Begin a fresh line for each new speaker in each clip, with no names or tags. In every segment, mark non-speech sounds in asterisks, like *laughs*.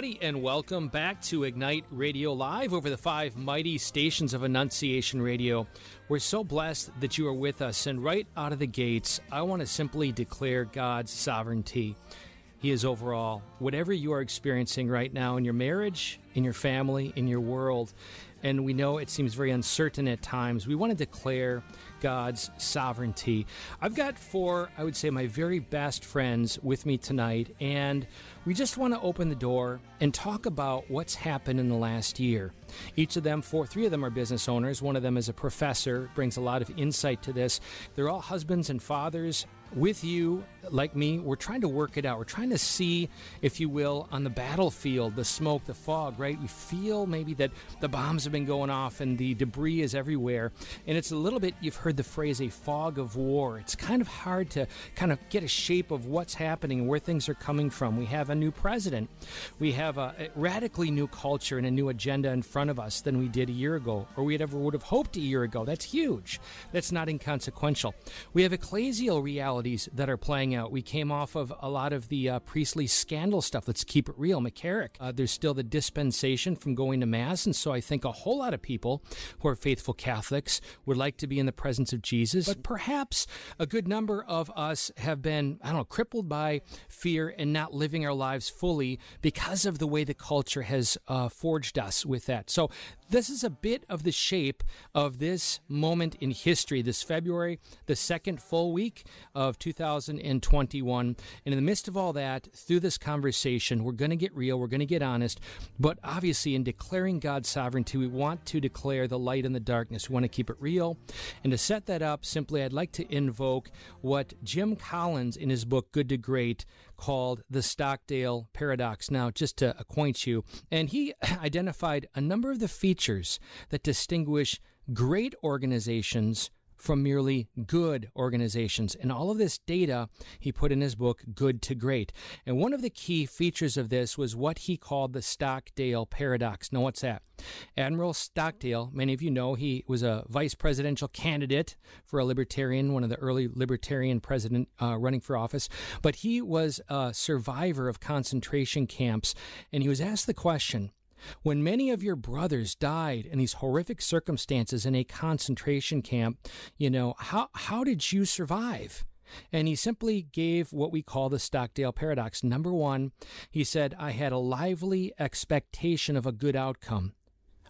everybody, and welcome back to Ignite Radio Live over the five mighty stations of Annunciation Radio. We're so blessed that you are with us, and right out of the gates, I want to simply declare God's sovereignty. He is over all. Whatever you are experiencing right now in your marriage, in your family, in your world, and we know it seems very uncertain at times, we want to declare God's sovereignty. I've got four, I would say, my very best friends with me tonight, and we just want to open the door and talk about what's happened in the last year. Each of them, four, three of them are business owners. One of them is a professor, brings a lot of insight to this. They're all husbands and fathers with you, like me, we're trying to work it out. We're trying to see, if you will, on the battlefield, the smoke, the fog, right? We feel maybe that the bombs have been going off and the debris is everywhere. And it's a little bit, you've heard the phrase, a fog of war. It's kind of hard to kind of get a shape of what's happening and where things are coming from. We have a new president, we have a, radically new culture and a new agenda in front of us than we did a year ago, or we ever would have hoped a year ago. That's huge. That's not inconsequential. We have ecclesial realities that are playing out. We came off of a lot of the uh, priestly scandal stuff. Let's keep it real. McCarrick, uh, there's still the dispensation from going to Mass. And so I think a whole lot of people who are faithful Catholics would like to be in the presence of Jesus. But perhaps a good number of us have been, I don't know, crippled by fear and not living our lives fully because of the way the culture has uh, forged us with that. So this is a bit of the shape of this moment in history, this February, the second full week of 2021. And in the midst of all that, through this conversation, we're going to get real, we're going to get honest. But obviously, in declaring God's sovereignty, we want to declare the light and the darkness. We want to keep it real. And to set that up, simply, I'd like to invoke what Jim Collins in his book, Good to Great, called the Stockdale Paradox. Now, just to acquaint you, and he *clears throat* identified a number of the features that distinguish great organizations from merely good organizations. And all of this data he put in his book, Good to Great. And one of the key features of this was what he called the Stockdale paradox. Now, what's that? Admiral Stockdale, many of you know, he was a vice presidential candidate for a libertarian, one of the early libertarian president uh, running for office. But he was a survivor of concentration camps. And he was asked the question, when many of your brothers died in these horrific circumstances in a concentration camp, you know, how, how did you survive? And he simply gave what we call the Stockdale paradox. Number one, he said, I had a lively expectation of a good outcome.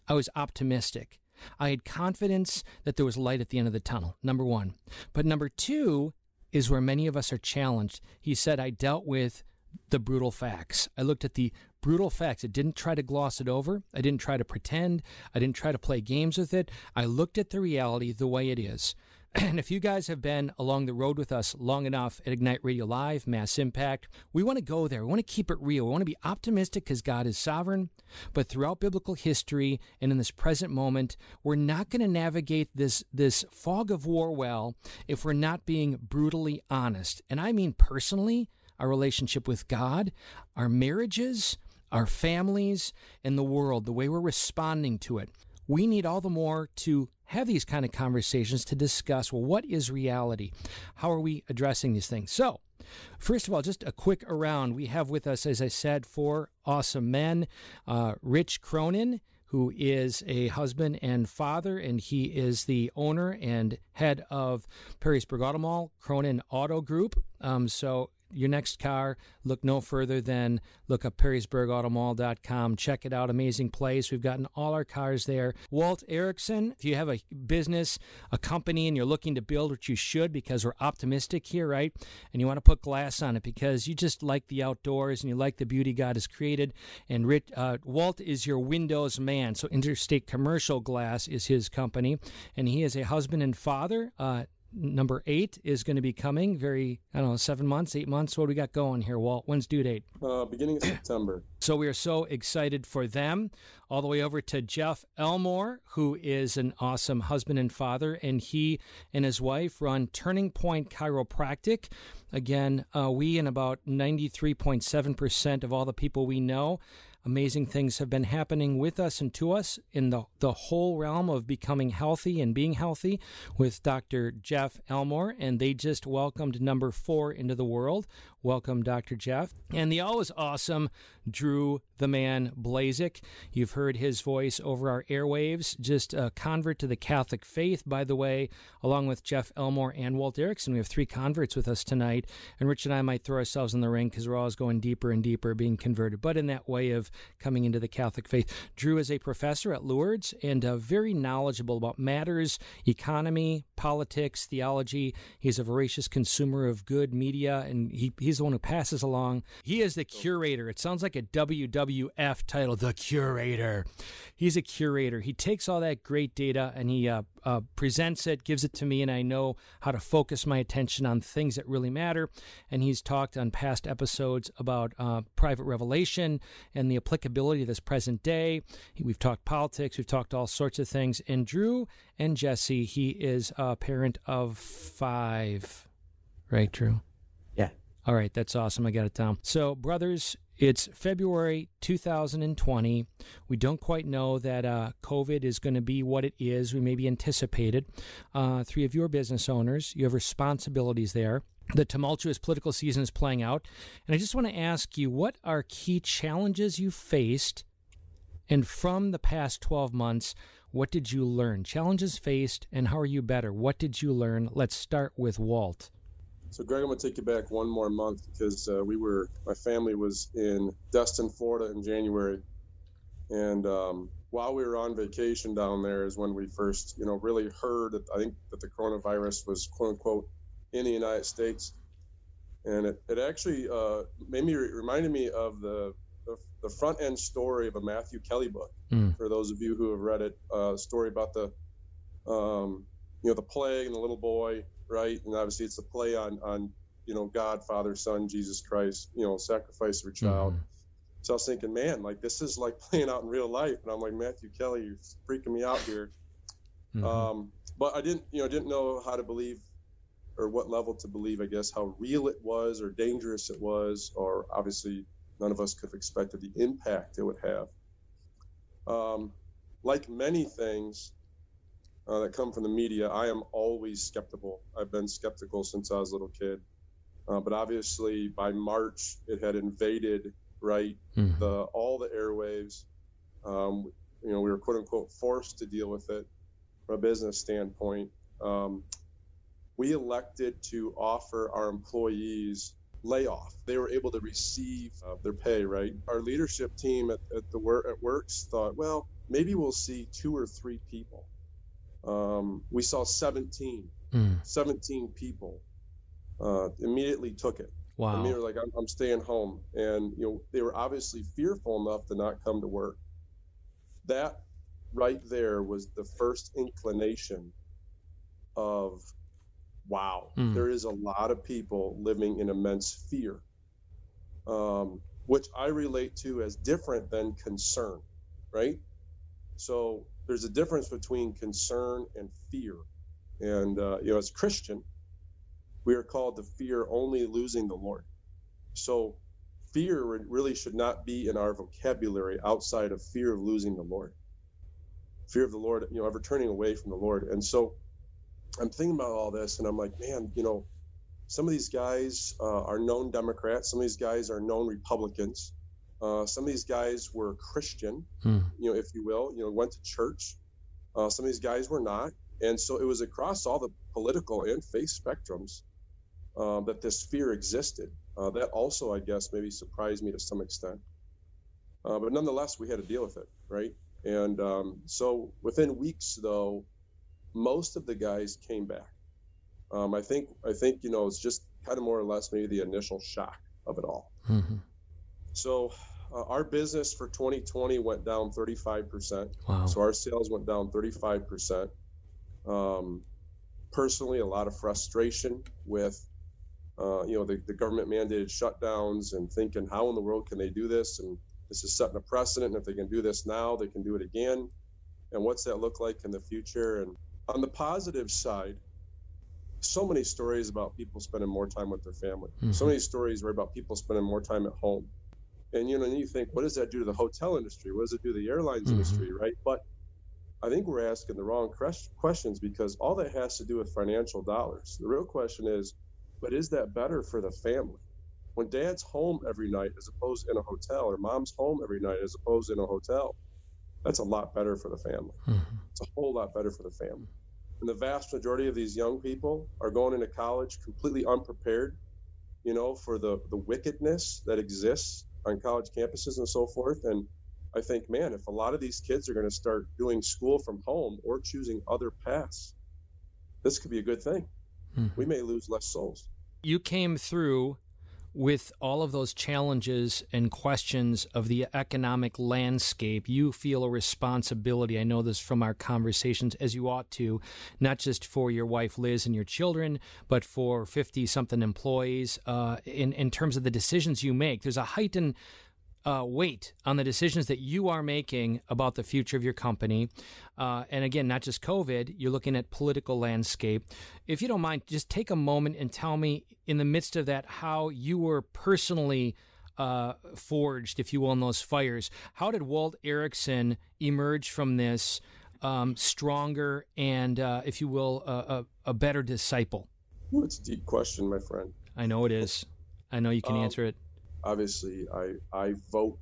I was optimistic. I had confidence that there was light at the end of the tunnel, number one. But number two is where many of us are challenged. He said, I dealt with the brutal facts. I looked at the brutal facts. I didn't try to gloss it over. I didn't try to pretend. I didn't try to play games with it. I looked at the reality the way it is. *clears throat* And if you guys have been along the road with us long enough at Ignite Radio Live, Mass Impact, we want to go there. We want to keep it real. We want to be optimistic because God is sovereign. But throughout biblical history and in this present moment, we're not going to navigate this, this fog of war well if we're not being brutally honest. And I mean personally, our relationship with God, our marriages, our families, and the world, the way we're responding to it. We need all the more to have these kind of conversations to discuss well, what is reality? How are we addressing these things? So, First of all, just a quick around. We have with us, as I said, four awesome men. Uh, Rich Cronin, who is a husband and father, and he is the owner and head of Perrysburg Auto Mall, Cronin Auto Group. Um, so your next car, look no further than look up perrysburgautomall.com. Check it out. Amazing place. We've gotten all our cars there. Walt Erickson, if you have a business, a company, and you're looking to build, which you should because we're optimistic here, right? And you want to put glass on it because you just like the outdoors and you like the beauty God has created. And uh, Walt is your windows man. So Interstate Commercial Glass is his company. And he is a husband and father. Uh, number eight is going to be coming very i don't know seven months eight months. What do we got going here walt? When's due date?
Uh, beginning of september.
So we are so excited for them. All the way over to jeff elmore who is an awesome husband and father and he and his wife run turning point chiropractic. Again uh, we and about 93.7% of all the people we know amazing things have been happening with us and to us in the, the whole realm of becoming healthy and being healthy with Dr. Jeff Elmore. And they just welcomed number four into the world. Welcome Dr. Jeff and the always awesome Drew the Man Blazik. You've heard his voice over our airwaves, just a convert to the Catholic faith, by the way, along with Jeff Elmore and Walt Erickson. We have three converts with us tonight, and Rich and I might throw ourselves in the ring because we're always going deeper and deeper being converted, but in that way of coming into the Catholic faith. Drew is a professor at Lourdes and uh, very knowledgeable about matters, economy, politics, theology. He's a voracious consumer of good media, and he, he's the one who passes along. He is the curator. It sounds like a WWF title, The Curator. He's a curator. He takes all that great data and he uh, uh, presents it, gives it to me, and I know how to focus my attention on things that really matter. And he's talked on past episodes about uh, private revelation and the applicability of this present day. We've talked politics, we've talked all sorts of things. And Drew and Jesse, he is a parent of five, right, Drew? All right, that's awesome. I got it down. So, brothers, it's February 2020. We don't quite know that uh, COVID is going to be what it is. We maybe anticipated. Uh, three of your business owners, you have responsibilities there. The tumultuous political season is playing out. And I just want to ask you what are key challenges you faced? And from the past 12 months, what did you learn? Challenges faced, and how are you better? What did you learn? Let's start with Walt.
So, Greg, I'm going to take you back one more month because uh, we were, my family was in Destin, Florida in January. And um, while we were on vacation down there is when we first, you know, really heard that I think that the coronavirus was quote unquote in the United States. And it, it actually uh, made me, reminded me of the, the, the, front end story of a Matthew Kelly book. Mm. For those of you who have read it, a uh, story about the, um, you know, the plague and the little boy right? And obviously, it's a play on on you know God, Father, Son, Jesus Christ, you know, sacrifice of a child. Mm-hmm. So I was thinking, man, like this is like *laughs* playing out in real life, and I'm like Matthew Kelly, you're freaking me out here. Mm-hmm. Um, but I didn't, you know, didn't know how to believe or what level to believe. I guess how real it was or dangerous it was, or obviously none of us could have expected the impact it would have. Um, like many things, uh, that come from the media, I am always skeptical. I've been skeptical since I was a little kid. Uh, but obviously, by March, it had invaded right mm-hmm. the all the airwaves. Um, you know, we were quote unquote forced to deal with it from a business standpoint. Um, we elected to offer our employees layoff. They were able to receive uh, their pay. Right. Our leadership team at, at the work at Works thought, well, maybe we'll see two or three people um, we saw 17, mm. 17 people uh, immediately took it.
Wow.
Were like, I'm, I'm staying home. And, you know, they were obviously fearful enough to not come to work. That right there was the first inclination of, wow, mm. there is a lot of people living in immense fear, um, which I relate to as different than concern, right? So there's a difference between concern and fear. And, uh, you know, as Christian, we are called to fear only losing the Lord. So fear really should not be in our vocabulary outside of fear of losing the Lord. Fear of the Lord, you know, ever turning away from the Lord. And so I'm thinking about all this and I'm like, man, you know, some of these guys uh, are known Democrats, some of these guys are known Republicans. Uh, some of these guys were Christian, hmm. you know, if you will, you know, went to church. Uh, some of these guys were not, and so it was across all the political and faith spectrums uh, that this fear existed. Uh, that also, I guess, maybe surprised me to some extent. Uh, but nonetheless, we had to deal with it, right? And um, so within weeks, though, most of the guys came back. Um, I think I think you know it's just kind of more or less maybe the initial shock of it all. Mm-hmm. So uh, our business for 2020 went down 35%. Wow. So our sales went down 35%. Um, personally, a lot of frustration with, uh, you know, the, the government mandated shutdowns and thinking, how in the world can they do this? And this is setting a precedent. And if they can do this now, they can do it again. And what's that look like in the future? And on the positive side, so many stories about people spending more time with their family. Mm-hmm. So many stories were about people spending more time at home and you know, and you think, what does that do to the hotel industry? What does it do to the airlines mm-hmm. industry, right? But I think we're asking the wrong questions because all that has to do with financial dollars. The real question is, but is that better for the family? when dad's home every night as opposed to in a hotel, or mom's home every night as opposed to in a hotel, that's a lot better for the family. Mm-hmm. It's a whole lot better for the family. And the vast majority of these young people are going into college completely unprepared, you know, for the, the wickedness that exists on college campuses and so forth. And I think, man, if a lot of these kids are going to start doing school from home or choosing other paths, this could be a good thing. Mm-hmm. We may lose less souls.
You came through with all of those challenges and questions of the economic landscape, you feel a responsibility. I know this from our conversations, as you ought to, not just for your wife Liz and your children, but for 50 something employees. Uh, in, in terms of the decisions you make, there's a heightened uh, weight on the decisions that you are making about the future of your company. Uh, and again, not just COVID, you're looking at political landscape. If you don't mind, just take a moment and tell me, in the midst of that, how you were personally uh, forged, if you will, in those fires. How did Walt Erickson emerge from this um, stronger and, uh, if you will, a, a, better disciple?
Well, it's a deep question, my friend.
I know it is. I know you can um, answer it
obviously I I vote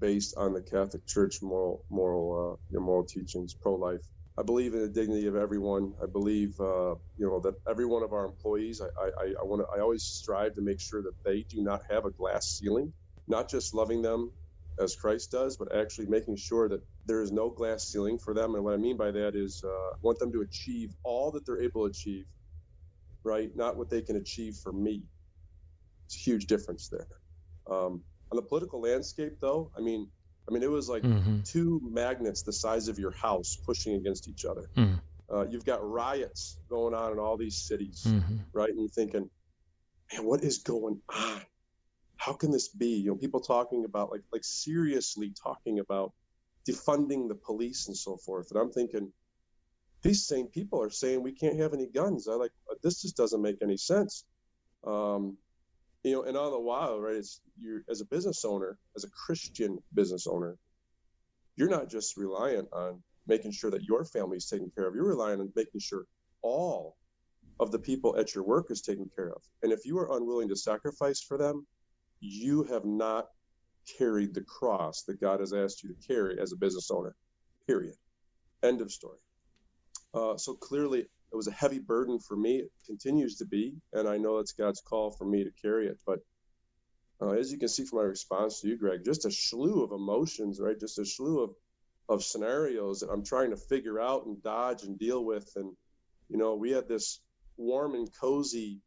based on the Catholic Church moral moral uh, moral teachings, pro life. I believe in the dignity of everyone. I believe uh, you know that every one of our employees. I I, I want to. I always strive to make sure that they do not have a glass ceiling. Not just loving them as Christ does, but actually making sure that there is no glass ceiling for them. And what I mean by that is, uh, I want them to achieve all that they're able to achieve, right? Not what they can achieve for me. It's a huge difference there. Um, on the political landscape, though, I mean, I mean, it was like mm-hmm. two magnets the size of your house pushing against each other. Mm. Uh, you've got riots going on in all these cities, mm-hmm. right? And you're thinking, man, what is going on? How can this be? You know, people talking about like, like seriously talking about defunding the police and so forth. And I'm thinking, these same people are saying we can't have any guns. I like this just doesn't make any sense. Um, you know, and all the while, right, it's you as a business owner, as a Christian business owner, you're not just reliant on making sure that your family is taken care of. You're relying on making sure all of the people at your work is taken care of. And if you are unwilling to sacrifice for them, you have not carried the cross that God has asked you to carry as a business owner. Period. End of story. Uh, so clearly, it was a heavy burden for me. It continues to be, and I know it's God's call for me to carry it. But uh, as you can see from my response to you, Greg, just a slew of emotions, right? Just a slew of of scenarios that I'm trying to figure out and dodge and deal with. And you know, we had this warm and cozy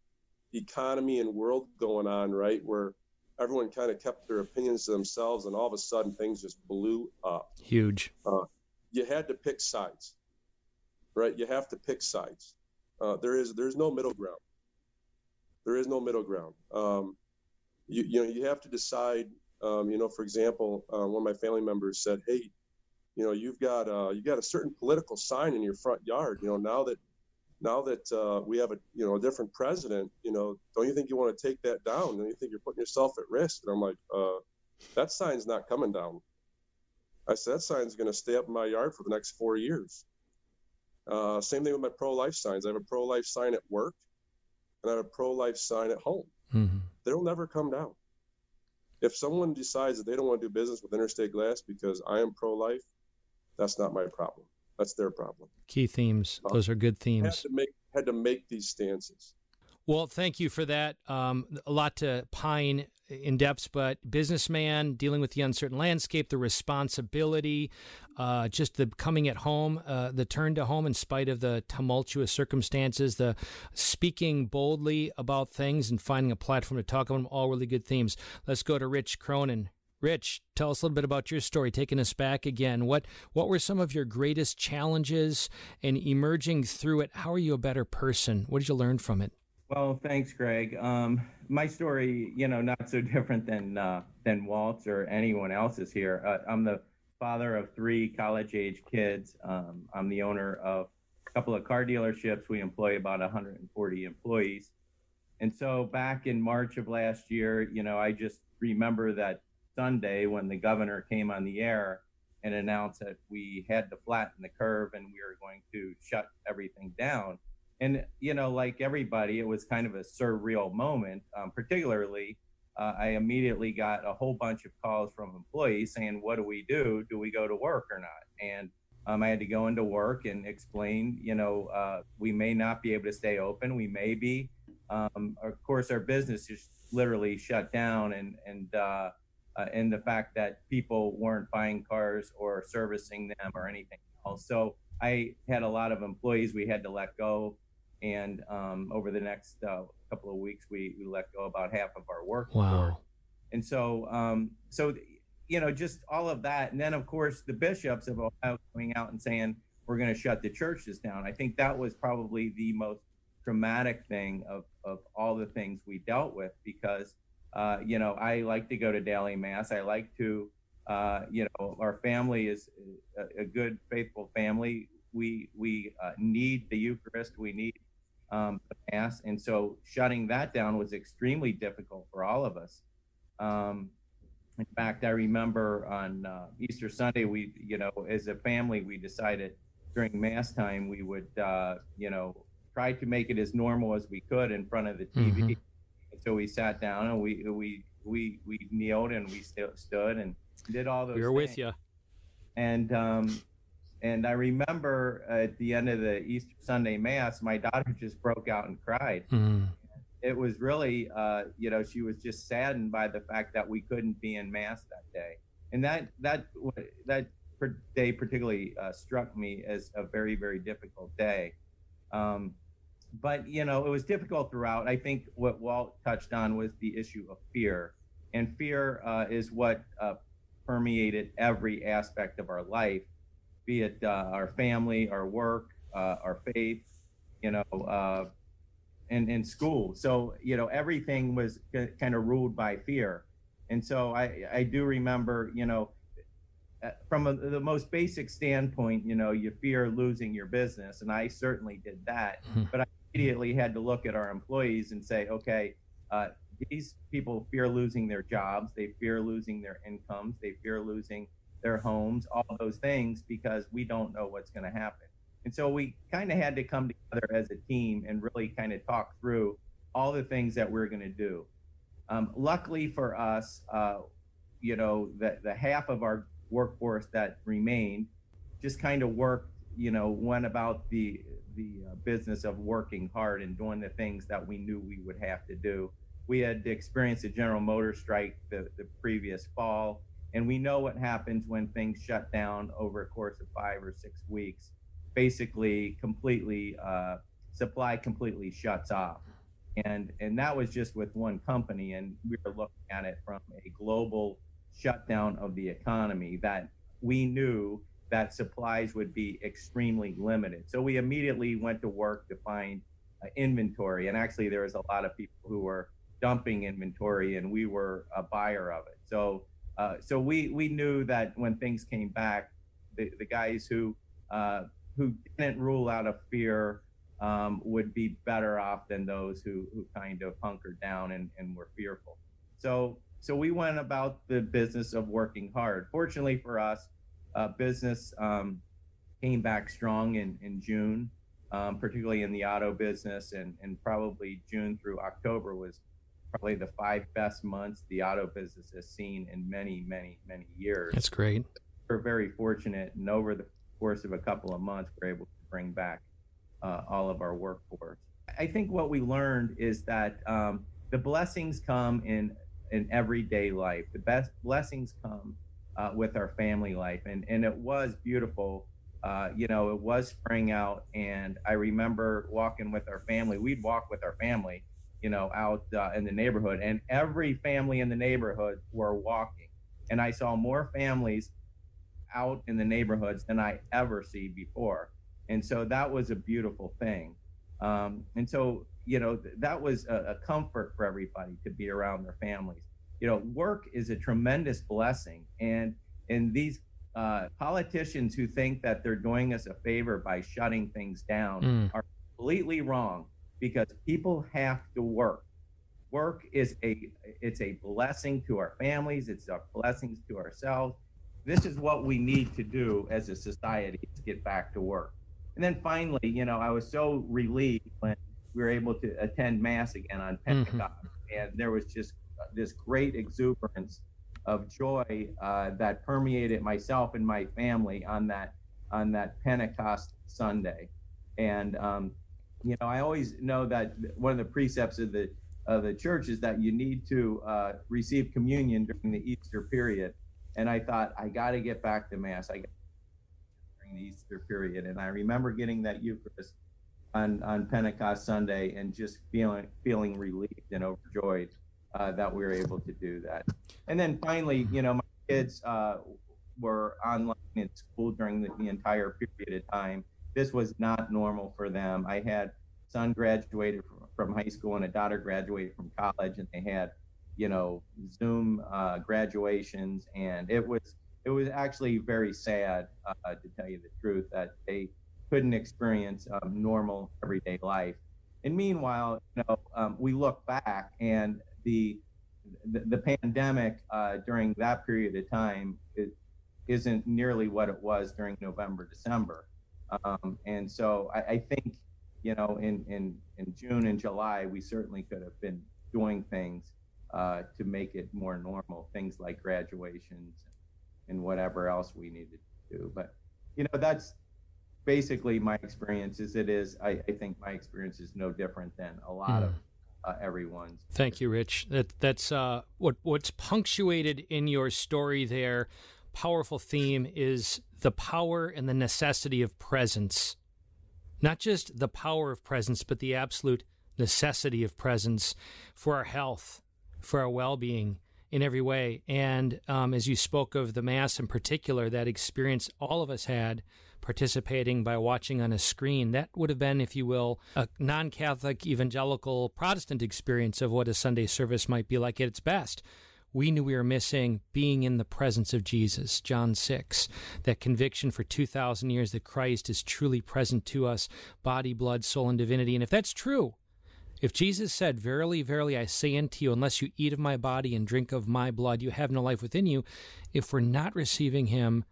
economy and world going on, right, where everyone kind of kept their opinions to themselves, and all of a sudden things just blew up.
Huge.
Uh, you had to pick sides right? You have to pick sides. Uh, there is there's no middle ground. There is no middle ground. Um, you you know you have to decide. Um, you know, for example, uh, one of my family members said, "Hey, you know, you've got uh, you got a certain political sign in your front yard. You know, now that now that uh, we have a you know a different president, you know, don't you think you want to take that down? Don't you think you're putting yourself at risk?" And I'm like, uh, "That sign's not coming down." I said, "That sign's going to stay up in my yard for the next four years." Uh, same thing with my pro life signs. I have a pro life sign at work and I have a pro life sign at home. Mm-hmm. They'll never come down. If someone decides that they don't want to do business with Interstate Glass because I am pro life, that's not my problem. That's their problem.
Key themes. Uh, Those are good themes.
Had to make, had to make these stances.
Well, thank you for that. Um, a lot to pine in depth, but businessman dealing with the uncertain landscape, the responsibility, uh, just the coming at home, uh, the turn to home in spite of the tumultuous circumstances, the speaking boldly about things and finding a platform to talk about them, all really good themes. Let's go to Rich Cronin. Rich, tell us a little bit about your story, taking us back again. What what were some of your greatest challenges and emerging through it? How are you a better person? What did you learn from it?
Well, thanks, Greg. Um, my story, you know, not so *laughs* different than uh, than Walt's or anyone else's here. Uh, I'm the father of three college-age kids. Um, I'm the owner of a couple of car dealerships. We employ about 140 employees. And so back in March of last year, you know, I just remember that Sunday when the governor came on the air and announced that we had to flatten the curve and we were going to shut everything down and you know like everybody it was kind of a surreal moment um, particularly uh, I immediately got a whole bunch of calls from employees saying, "What do we do? Do we go to work or not?" And um, I had to go into work and explain, you know, uh, we may not be able to stay open. We may be. Um, of course, our business is literally shut down, and and uh, uh, and the fact that people weren't buying cars or servicing them or anything else. So I had a lot of employees we had to let go, and um, over the next uh, couple of weeks, we, we let go about half of our workforce.
Wow.
And so, um, so you know, just all of that, and then of course the bishops of Ohio coming out and saying we're going to shut the churches down. I think that was probably the most dramatic thing of of all the things we dealt with because uh, you know I like to go to daily mass. I like to uh, you know our family is a, a good faithful family. We we uh, need the Eucharist. We need um, the mass, and so shutting that down was extremely difficult for all of us. Um, in fact, I remember on uh, Easter Sunday, we, you know, as a family, we decided during Mass time we would, uh, you know, try to make it as normal as we could in front of the TV. Mm-hmm. So we sat down and we we we we kneeled and we st- stood and did all those.
We were
things.
with you.
And um, and I remember at the end of the Easter Sunday Mass, my daughter just broke out and cried.
Mm-hmm
it was really, uh, you know, she was just saddened by the fact that we couldn't be in mass that day, and that that that day particularly uh, struck me as a very very difficult day. Um, but you know, it was difficult throughout. I think what Walt touched on was the issue of fear, and fear uh, is what uh, permeated every aspect of our life, be it uh, our family, our work, uh, our faith, you know in, in school. So, you know, everything was kind of ruled by fear. And so I, I do remember, you know, uh, from a, the most basic standpoint, you know, you fear losing your business. And I certainly did that. Mm-hmm. But I immediately had to look at our employees and say, okay, uh, these people fear losing their jobs. They fear losing their incomes. They fear losing their homes, all those things, because we don't know what's going to happen. And so we kind of had to come together as a team and really kind of talk through all the things that we're going to do. Um, luckily for us, uh, you know, the, the half of our workforce that remained just kind of worked, you know, went about the the uh, business of working hard and doing the things that we knew we would have to do. We had experienced a General Motors strike the, the previous fall, and we know what happens when things shut down over a course of five or six weeks. Basically completely uh, supply completely shuts off. And and that was just with one company and we were looking at it from a global shutdown of the economy that we knew that supplies would be extremely limited. So we immediately went to work to find uh, inventory. And actually there was a lot of people who were dumping inventory and we were a buyer of it. So uh, so we we knew that when things came back the, the guys who uh, who didn't rule out of fear um, would be better off than those who, who kind of hunkered down and, and were fearful. So, so we went about the business of working hard. Fortunately for us, uh, business um, came back strong in, in June, um, particularly in the auto business, and, and probably June through October was probably the five best months the auto business has seen in many, many, many years.
That's great.
We're very fortunate, and over the course of a couple of months, we're able to bring back uh, all of our workforce. I think what we learned is that um, the blessings come in in everyday life. The best blessings come uh, with our family life, and and it was beautiful. Uh, you know, it was spring out, and I remember walking with our family. We'd walk with our family, you know, out uh, in the neighborhood, and every family in the neighborhood were walking. And I saw more families out in the neighborhoods than I ever see before. And so that was a beautiful thing. Um, and so, you know, th- that was a, a, comfort for everybody to be around their families. You know, work is a tremendous blessing. And, and these uh, politicians who think that they're doing us a favor by shutting things down mm. are completely wrong because people have to work. Work is a it's a blessing to our families, it's a blessings to ourselves, this is what we need to do as a society to get back to work. And then finally, you know, I was so relieved when we were able to attend mass again on mm-hmm. Pentecost, mm-hmm. and there was just this great exuberance of joy uh, that permeated myself and my family on that on that Pentecost Sunday. And um, you know, I always know that one of the precepts of the of the church is that you need to uh, receive communion during the Easter period. And I thought I got to get back to mass. I during the Easter period, and I remember getting that Eucharist on on Pentecost Sunday and just feeling feeling relieved and overjoyed uh, that we were able to do that. And then finally, you know, my kids uh, were online in school during the, the entire period of time. This was not normal for them. I had son graduated from, high school and a daughter graduated from college, and they had, you know, Zoom uh, graduations, and it was it was actually very sad uh, to tell you the truth that they couldn't experience um, normal everyday life. And meanwhile, you know, um, we look back and the the, the pandemic uh, during that period of time is, isn't nearly what it was during November, December. Um, and so I, I, think, you know, in, in, in June and July, we certainly could have been doing things uh, to make it more normal, things like graduations and whatever else we needed to do. But, you know, that's basically my experience as it is. I, I think my experience is no different than a lot mm. of uh, everyone's.
Thank you, Rich. That that's uh, what what's punctuated in your story there. Powerful theme is the power and the necessity of presence. Not just the power of presence, but the absolute necessity of presence for our health, for our well being in every way. And um, as you spoke of the Mass in particular, that experience all of us had participating by watching on a screen. That would have been, if you will, a non Catholic evangelical Protestant experience of what a Sunday service might be like at its best. We knew we were missing being in the presence of Jesus, John 6. That conviction for 2,000 years that Christ is truly present to us, body, blood, soul, and divinity. And if that's true, if Jesus said, Verily, verily, I say unto you, unless you eat of my body and drink of my blood, you have no life within you, if we're not receiving him,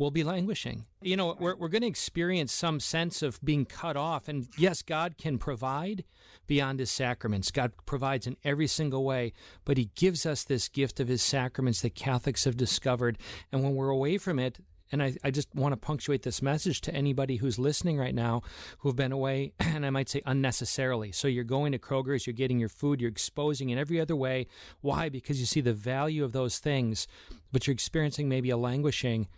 will be languishing. You know, we're, we're going to experience some sense of being cut off. And yes, God can provide beyond his sacraments. God provides in every single way, but he gives us this gift of his sacraments that Catholics have discovered. And when we're away from it, and I, I just want to punctuate this message to anybody who's listening right now who've been away, *clears throat* and I might say unnecessarily. So you're going to Kroger's, you're getting your food, you're exposing in every other way. Why? Because you see the value of those things, but you're experiencing maybe a languishing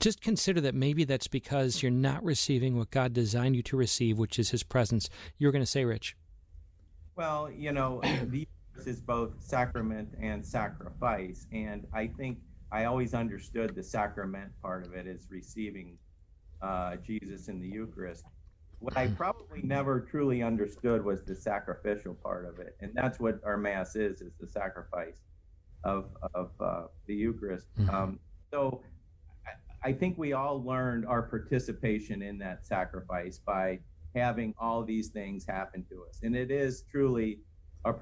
just consider that maybe that's because you're not receiving what God designed you to receive, which is His presence. You're going to say, Rich.
Well, you know, *clears throat* the is both sacrament and sacrifice, and I think I always understood the sacrament part of it as receiving uh, Jesus in the Eucharist. What I probably never truly understood was the sacrificial part of it, and that's what our Mass is: is the sacrifice of of uh, the Eucharist. Mm-hmm. Um, so I think we all learned our participation in that sacrifice by having all these things happen to us. And it is truly a,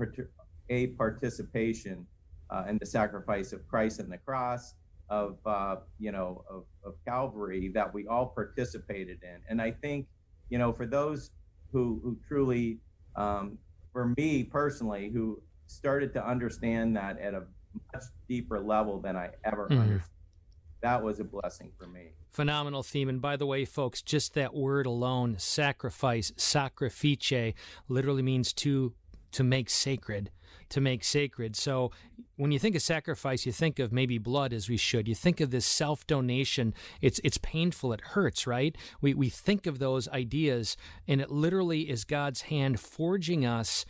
a participation uh, in the sacrifice of Christ and the cross, of, uh, you know, of, of Calvary that we all participated in. And I think, you know, for those who, who truly, um, for me personally, who started to understand that at a much deeper level than I ever mm-hmm. understood that was a blessing for me.
Phenomenal theme. And by the way, folks, just that word alone, sacrifice, sacrifice, literally means to to make sacred, to make sacred. So when you think of sacrifice, you think of maybe blood as we should. You think of this self-donation. It's it's painful, it hurts, right? We we think of those ideas and it literally is God's hand forging us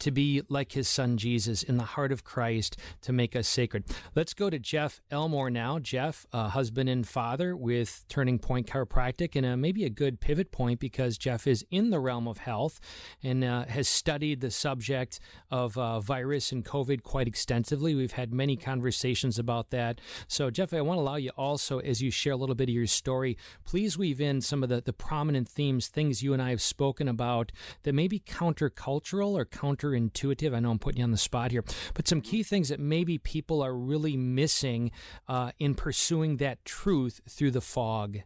to be like his son Jesus in the heart of Christ to make us sacred. Let's go to Jeff Elmore now. Jeff, uh, husband and father with Turning Point Chiropractic, and uh, maybe a good pivot point because Jeff is in the realm of health and uh, has studied the subject of uh, virus and COVID quite extensively. We've had many conversations about that. So, Jeff, I want to allow you also, as you share a little bit of your story, please weave in some of the, the prominent themes, things you and I have spoken about that may be countercultural or counter counterintuitive. I know I'm putting you on the spot here, but some key things that maybe people are really missing uh, in pursuing that truth through the fog.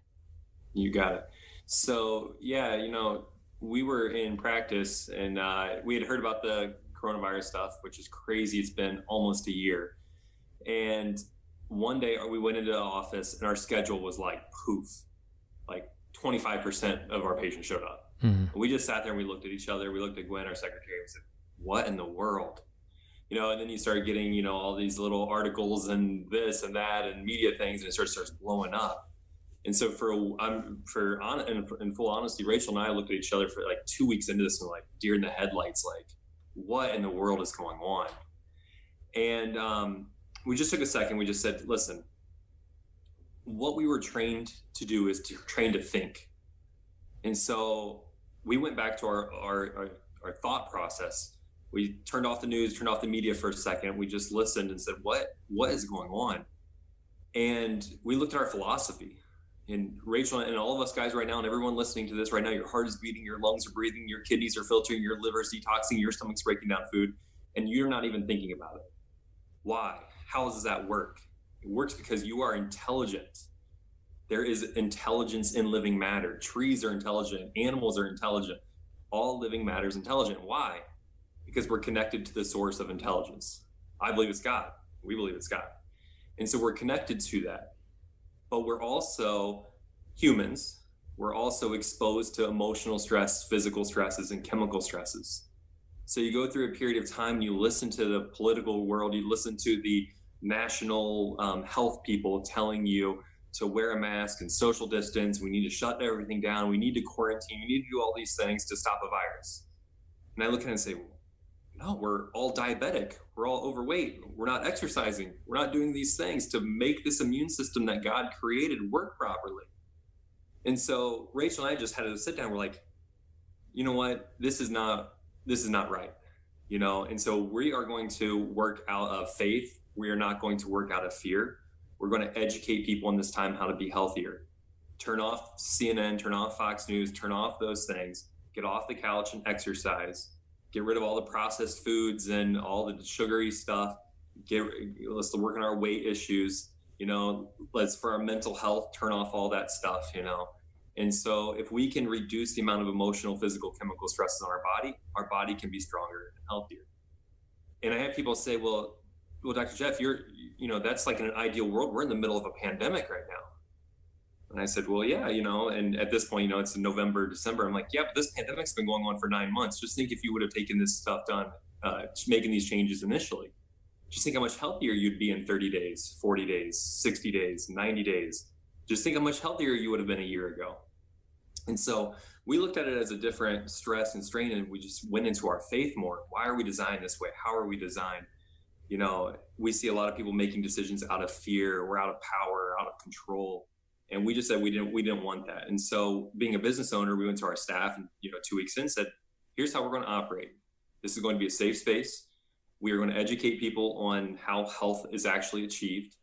You got it. So, yeah, you know, we were in practice and uh, we had heard about the coronavirus stuff, which is crazy. It's been almost a year. And one day we went into the office and our schedule was like poof, like 25% of our patients showed up. Mm-hmm. We just sat there and we looked at each other. We looked at Gwen, our secretary, and we said, What in the world? You know, and then you start getting, you know, all these little articles and this and that and media things, and it starts starts blowing up. And so for I'm for on in, in full honesty, Rachel and I looked at each other for like two weeks into this and like deer in the headlights, like what in the world is going on? And um, we just took a second. We just said, listen, what we were trained to do is to train to think. And so we went back to our, our, our, our thought process. We turned off the news, turned off the media for a second. We just listened and said, what, what is going on? And we looked at our philosophy and Rachel and all of us guys right now, and everyone listening to this right now, your heart is beating, your lungs are breathing, your kidneys are filtering, your liver's detoxing, your stomach's breaking down food, and you're not even thinking about it. Why? How does that work? It works because you are intelligent. There is intelligence in living matter. Trees are intelligent, animals are intelligent. All living matter is intelligent. Why? Because we're connected to the source of intelligence. I believe it's God. We believe it's God. And so we're connected to that but we're also humans. We're also exposed to emotional stress, physical stresses, and chemical stresses. So you go through a period of time, you listen to the political world, you listen to the national um, health people telling you to wear a mask and social distance. We need to shut everything down. We need to quarantine. We need to do all these things to stop a virus. And I look at it and say, no, we're all diabetic. We're all overweight. We're not exercising. We're not doing these things to make this immune system that God created work properly. And so Rachel and I just had to sit down. We're like, you know what? This is not this is not right. You know, and so we are going to work out of faith. We are not going to work out of fear. We're going to educate people in this time how to be healthier. Turn off CNN, turn off Fox News, turn off those things. Get off the couch and exercise get rid of all the processed foods and all the sugary stuff. Get let's work on our weight issues. You know, let's for our mental health turn off all that stuff. You know, and so if we can reduce the amount of emotional, physical, chemical stresses on our body, our body can be stronger and healthier. And I have people say, well, well, Dr. Jeff, you're, you know, that's like in an ideal world. We're in the middle of a pandemic right now. And I said, well, yeah, you know, and at this point, you know, it's November, December. I'm like, yeah, but this pandemic's been going on for nine months. Just think if you would have taken this stuff done, uh, making these changes initially. Just think how much healthier you'd be in 30 days, 40 days, 60 days, 90 days. Just think how much healthier you would have been a year ago. And so we looked at it as a different stress and strain, and we just went into our faith more. Why are we designed this way? How are we designed? You know, we see a lot of people making decisions out of fear or out of power, out of control and we just said we didn't we didn't want that and so being a business owner we went to our staff and you know two weeks in said here's how we're going to operate this is going to be a safe space we are going to educate people on how health is actually achieved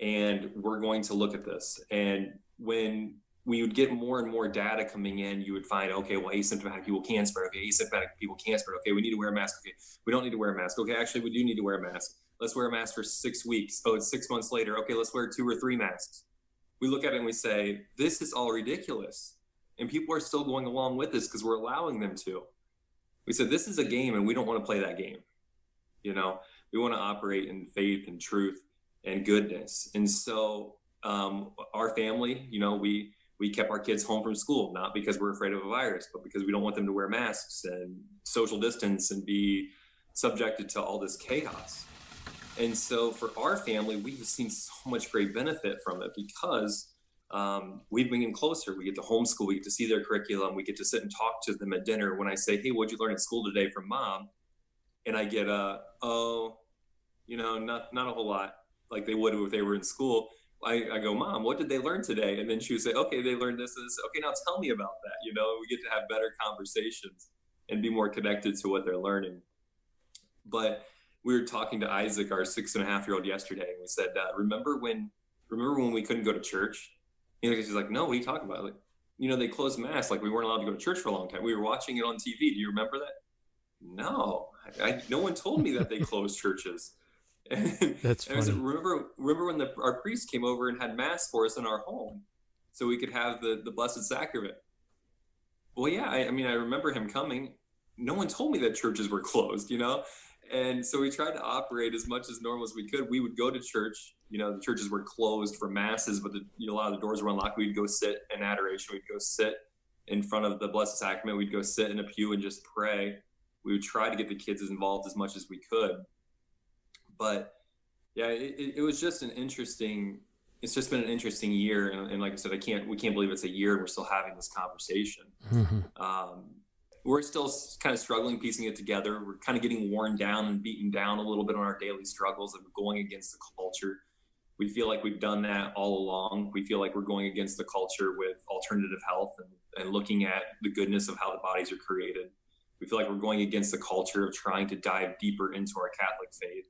and we're going to look at this and when we would get more and more data coming in, you would find, okay, well, asymptomatic people can spread. Okay, asymptomatic people can spread. Okay, we need to wear a mask. Okay, we don't need to wear a mask. Okay, actually, we do need to wear a mask. Let's wear a mask for six weeks. Oh, it's six months later. Okay, let's wear two or three masks we look at it and we say, this is all ridiculous. And people are still going along with this because we're allowing them to. We said, this is a game and we don't want to play that game. You know, we want to operate in faith and truth and goodness. And so um, our family, you know, we, we kept our kids home from school, not because we're afraid of a virus, but because we don't want them to wear masks and social distance and be subjected to all this chaos. And so for our family, we've seen so much great benefit from it because um, we've been getting closer. We get to homeschool, we get to see their curriculum, we get to sit and talk to them at dinner. When I say, "Hey, what'd you learn at school today?" from mom, and I get a, "Oh, you know, not not a whole lot," like they would if they were in school. I, I go, Mom, what did they learn today? And then she would say, Okay, they learned this. This. Okay, now tell me about that. You know, we get to have better conversations and be more connected to what they're learning. But we were talking to Isaac, our six and a half year old, yesterday, and we said, uh, "Remember when? Remember when we couldn't go to church?" And he's like, "No, what are you talking about? Like, you know, they closed mass. Like, we weren't allowed to go to church for a long time. We were watching it on TV. Do you remember that?" No, I, I, no one told me that they *laughs* closed churches. *laughs*
And, That's funny.
Said, remember, remember when the, our priest came over and had mass for us in our home, so we could have the the Blessed Sacrament. Well, yeah, I, I mean, I remember him coming, no one told me that churches were closed, you know? And so we tried to operate as much as normal as we could. We would go to church, you know, the churches were closed for masses, but the, you know, a lot of the doors were unlocked. We'd go sit in adoration. We'd go sit in front of the Blessed Sacrament. We'd go sit in a pew and just pray. We would try to get the kids as involved as much as we could. But yeah, it, it was just an interesting, it's just been an interesting year. And, and, like I said, I can't, we can't believe it's a year and we're still having this conversation. Mm-hmm. Um, we're still kind of struggling piecing it together. We're kind of getting worn down and beaten down a little bit on our daily struggles of going against the culture. We feel like we've done that all along. We feel like we're going against the culture with alternative health and, and looking at the goodness of how the bodies are created. We feel like we're going against the culture of trying to dive deeper into our Catholic faith,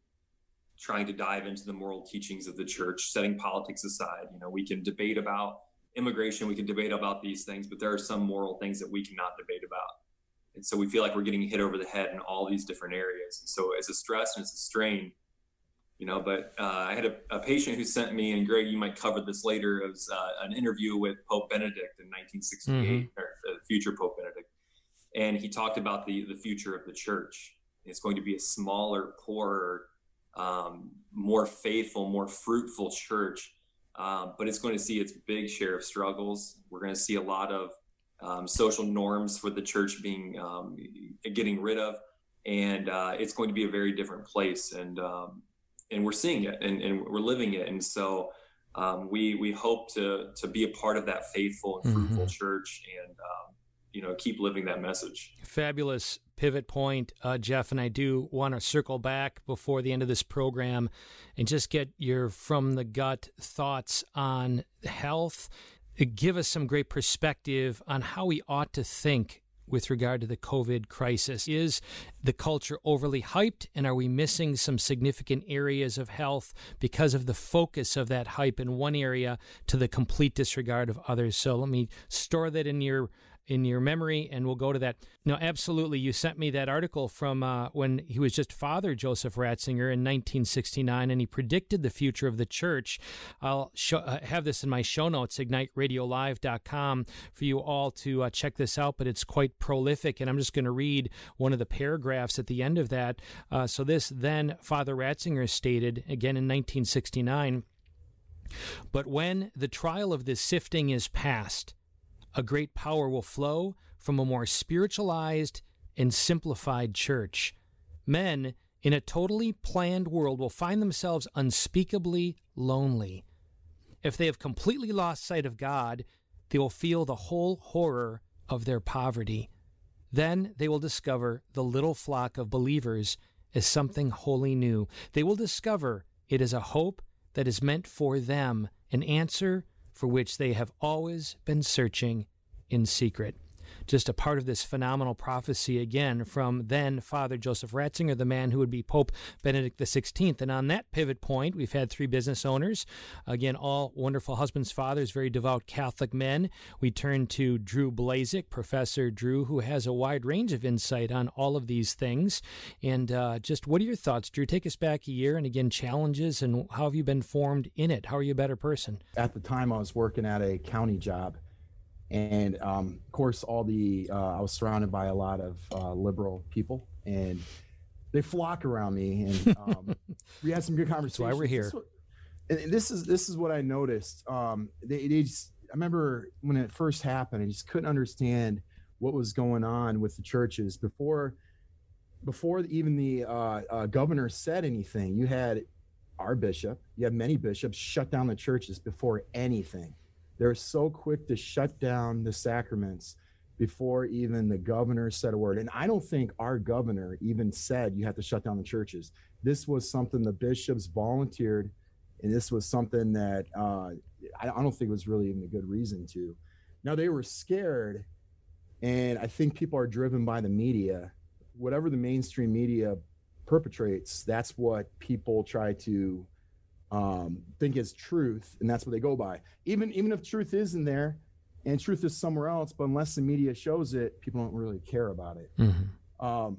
trying to dive into the moral teachings of the church, setting politics aside. You know, we can debate about immigration, we can debate about these things, but there are some moral things that we cannot debate about and so we feel like we're getting hit over the head in all these different areas. And so it's a stress and it's a strain, you know. But uh, I had a, a, patient who sent me, and Greg, you might cover this later. It was uh, an interview with Pope Benedict in 1968, mm-hmm. or uh, future Pope Benedict, and he talked about the the future of the church. It's going to be a smaller, poorer, um, more faithful, more fruitful church. Um, but it's going to see its big share of struggles. We're going to see a lot of um, social norms for the church being um, getting rid of, and uh, it's going to be a very different place. And um, and we're seeing it, and, and we're living it. And so um, we we hope to to be a part of that faithful and fruitful mm-hmm. church, and um, you know keep living that message.
Fabulous pivot point, uh, Jeff, and I do want to circle back before the end of this program and just get your from the gut thoughts on health Uh, give us some great perspective on how we ought to think with regard to the COVID crisis. Is the culture overly hyped, and are we missing some significant areas of health because of the focus of that hype in one area to the complete disregard of others? So let me store that in your in your memory, and we'll go to that. No, absolutely. You sent me that article from uh, when he was just Father Joseph Ratzinger in 1969, and he predicted the future of the church. I'll show, uh, have this in my show notes, igniteradiolive.com, for you all to uh, check this out, but it's quite prolific, and I'm just going to read one of the paragraphs at the end of that. Uh, so, this then Father Ratzinger stated, again in 1969, but when the trial of this sifting is past, a great power will flow from a more spiritualized and simplified church. Men in a totally planned world will find themselves unspeakably lonely. If they have completely lost sight of God, they will feel the whole horror of their poverty. Then they will discover the little flock of believers as something wholly new. They will discover it is a hope that is meant for them, an answer for which they have always been searching in secret. Just a part of this phenomenal prophecy again from then Father Joseph Ratzinger, the man who would be Pope Benedict XVI. And on that pivot point, we've had three business owners, again, all wonderful husbands, fathers, very devout Catholic men. We turn to Drew Blazek, Professor Drew, who has a wide range of insight on all of these things. And uh, just what are your thoughts, Drew? Take us back a year and again, challenges and how have you been formed in it? How are you a better person?
At the time, I was working at a county job and um, of course all the uh, i was surrounded by a lot of uh, liberal people and they flock around me and um, we had some good conversations *laughs*
That's why we're here.
And this is this is what i noticed. Um, they, they just, i remember when it first happened i just couldn't understand what was going on with the churches. Before before even the uh, uh governor said anything you had our bishop you had many bishops shut down the churches before anything they're so quick to shut down the sacraments before even the governor said a word. And I don't think our governor even said you have to shut down the churches. This was something the bishops volunteered, and this was something that uh, I, I don't think was really even a good reason to. Now they were scared, and I think people are driven by the media. Whatever the mainstream media perpetrates, that's what people try to um, think is truth, and that's what they go by. Even even if truth is in there, and truth is somewhere else, but unless the media shows it, people don't really care about it. Mm-hmm. Um,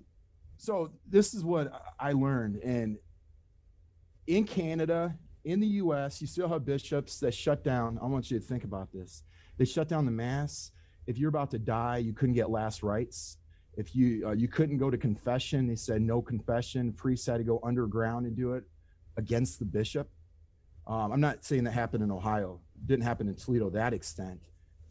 so this is what I learned, and in Canada, in the U.S., you still have bishops that shut down. I want you to think about this. They shut down the mass. If you're about to die, you couldn't get last rites. If you uh, you couldn't go to confession, they said no confession. Priests had to go underground and do it against the bishop. Um, I'm not saying that happened in Ohio. It didn't happen in Toledo that extent,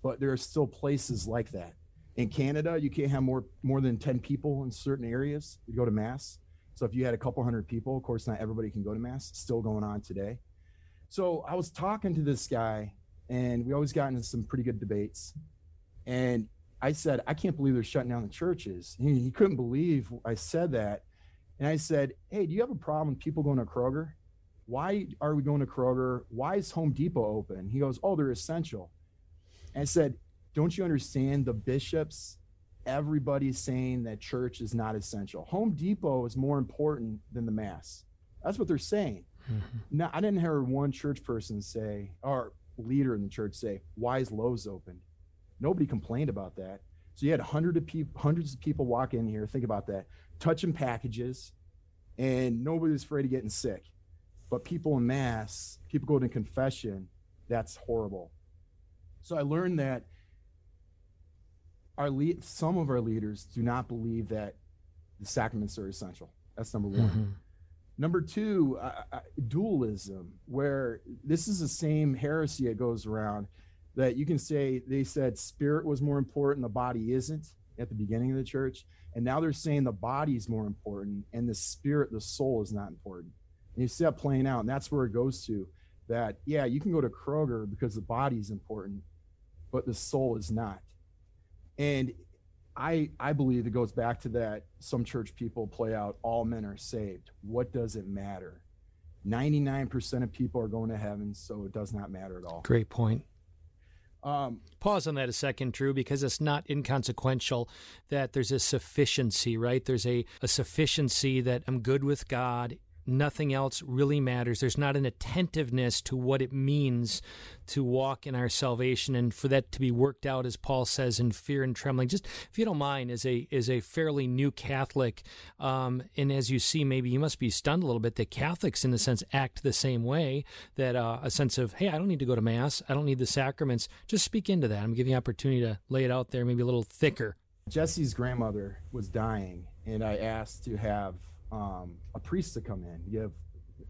but there are still places like that. In Canada, you can't have more more than 10 people in certain areas to go to mass. So if you had a couple hundred people, of course, not everybody can go to mass. Still going on today. So I was talking to this guy, and we always got into some pretty good debates. And I said, I can't believe they're shutting down the churches. He, he couldn't believe I said that. And I said, Hey, do you have a problem with people going to Kroger? Why are we going to Kroger? Why is Home Depot open? He goes, Oh, they're essential. And I said, Don't you understand the bishops? Everybody's saying that church is not essential. Home Depot is more important than the Mass. That's what they're saying. Mm-hmm. Now, I didn't hear one church person say, or leader in the church say, Why is Lowe's open? Nobody complained about that. So you had hundred of people, hundreds of people walk in here. Think about that, touching packages, and nobody's afraid of getting sick. But people in mass, people go to confession, that's horrible. So I learned that our lead, some of our leaders do not believe that the sacraments are essential. That's number one. Mm-hmm. Number two, uh, uh, dualism, where this is the same heresy that goes around that you can say they said spirit was more important, the body isn't at the beginning of the church. And now they're saying the body is more important and the spirit, the soul is not important. And you see that playing out, and that's where it goes to that, yeah, you can go to Kroger because the body is important, but the soul is not. And I I believe it goes back to that some church people play out all men are saved. What does it matter? 99% of people are going to heaven, so it does not matter at all.
Great point. Um, Pause on that a second, Drew, because it's not inconsequential that there's a sufficiency, right? There's a, a sufficiency that I'm good with God nothing else really matters. There's not an attentiveness to what it means to walk in our salvation and for that to be worked out, as Paul says, in fear and trembling. Just if you don't mind, as a as a fairly new Catholic, um, and as you see, maybe you must be stunned a little bit that Catholics, in a sense, act the same way. That uh, a sense of, hey, I don't need to go to mass, I don't need the sacraments. Just speak into that. I'm giving you opportunity to lay it out there, maybe a little thicker.
Jesse's grandmother was dying, and I asked to have um, a priest to come in, give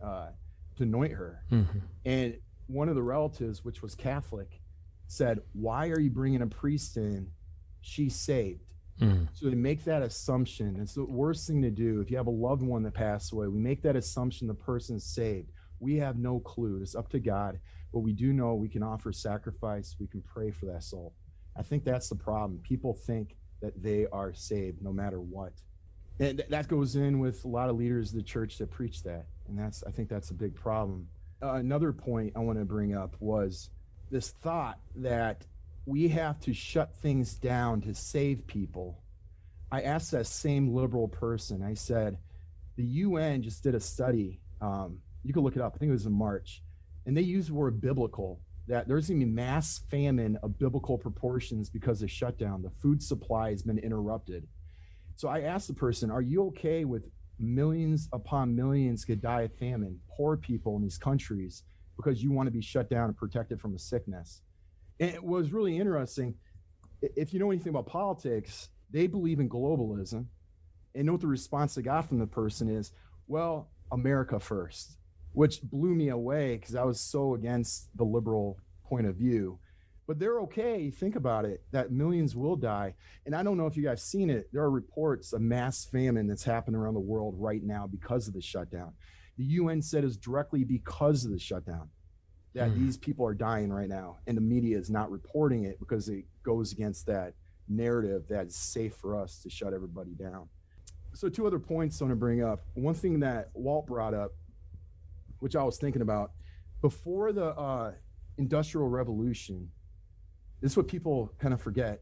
uh, to anoint her. Mm-hmm. And one of the relatives, which was Catholic, said, "Why are you bringing a priest in? She's saved." Mm-hmm. So they make that assumption. It's the worst thing to do. If you have a loved one that passed away, we make that assumption the person's saved. We have no clue. It's up to God. But we do know we can offer sacrifice. We can pray for that soul. I think that's the problem. People think that they are saved no matter what and that goes in with a lot of leaders of the church that preach that. And that's i think that's a big problem. Uh, another point i want to bring up was this thought that we have to shut things down to save people. I asked that same liberal person. I said the un just did a study um, you can look it up. I think it was in march. And they used the word biblical that there's going to be mass famine of biblical proportions because of shutdown. The food supply has been interrupted so I asked the person, Are you okay with millions upon millions could die of famine, poor people in these countries, because you want to be shut down and protected from a sickness? And it was really interesting. If you know anything about politics, they believe in globalism. And know what the response I got from the person is, well, America first, which blew me away because I was so against the liberal point of view but they're okay. Think about it that millions will die. And I don't know if you guys seen it. There are reports of mass famine that's happening around the world right now because of the shutdown. The UN said it's directly because of the shutdown that mm. these people are dying right now. And the media is not reporting it because it goes against that narrative that it's safe for us to shut everybody down. So, two other points I want to bring up. One thing that Walt brought up, which I was thinking about, before the uh, Industrial Revolution, this is what people kind of forget.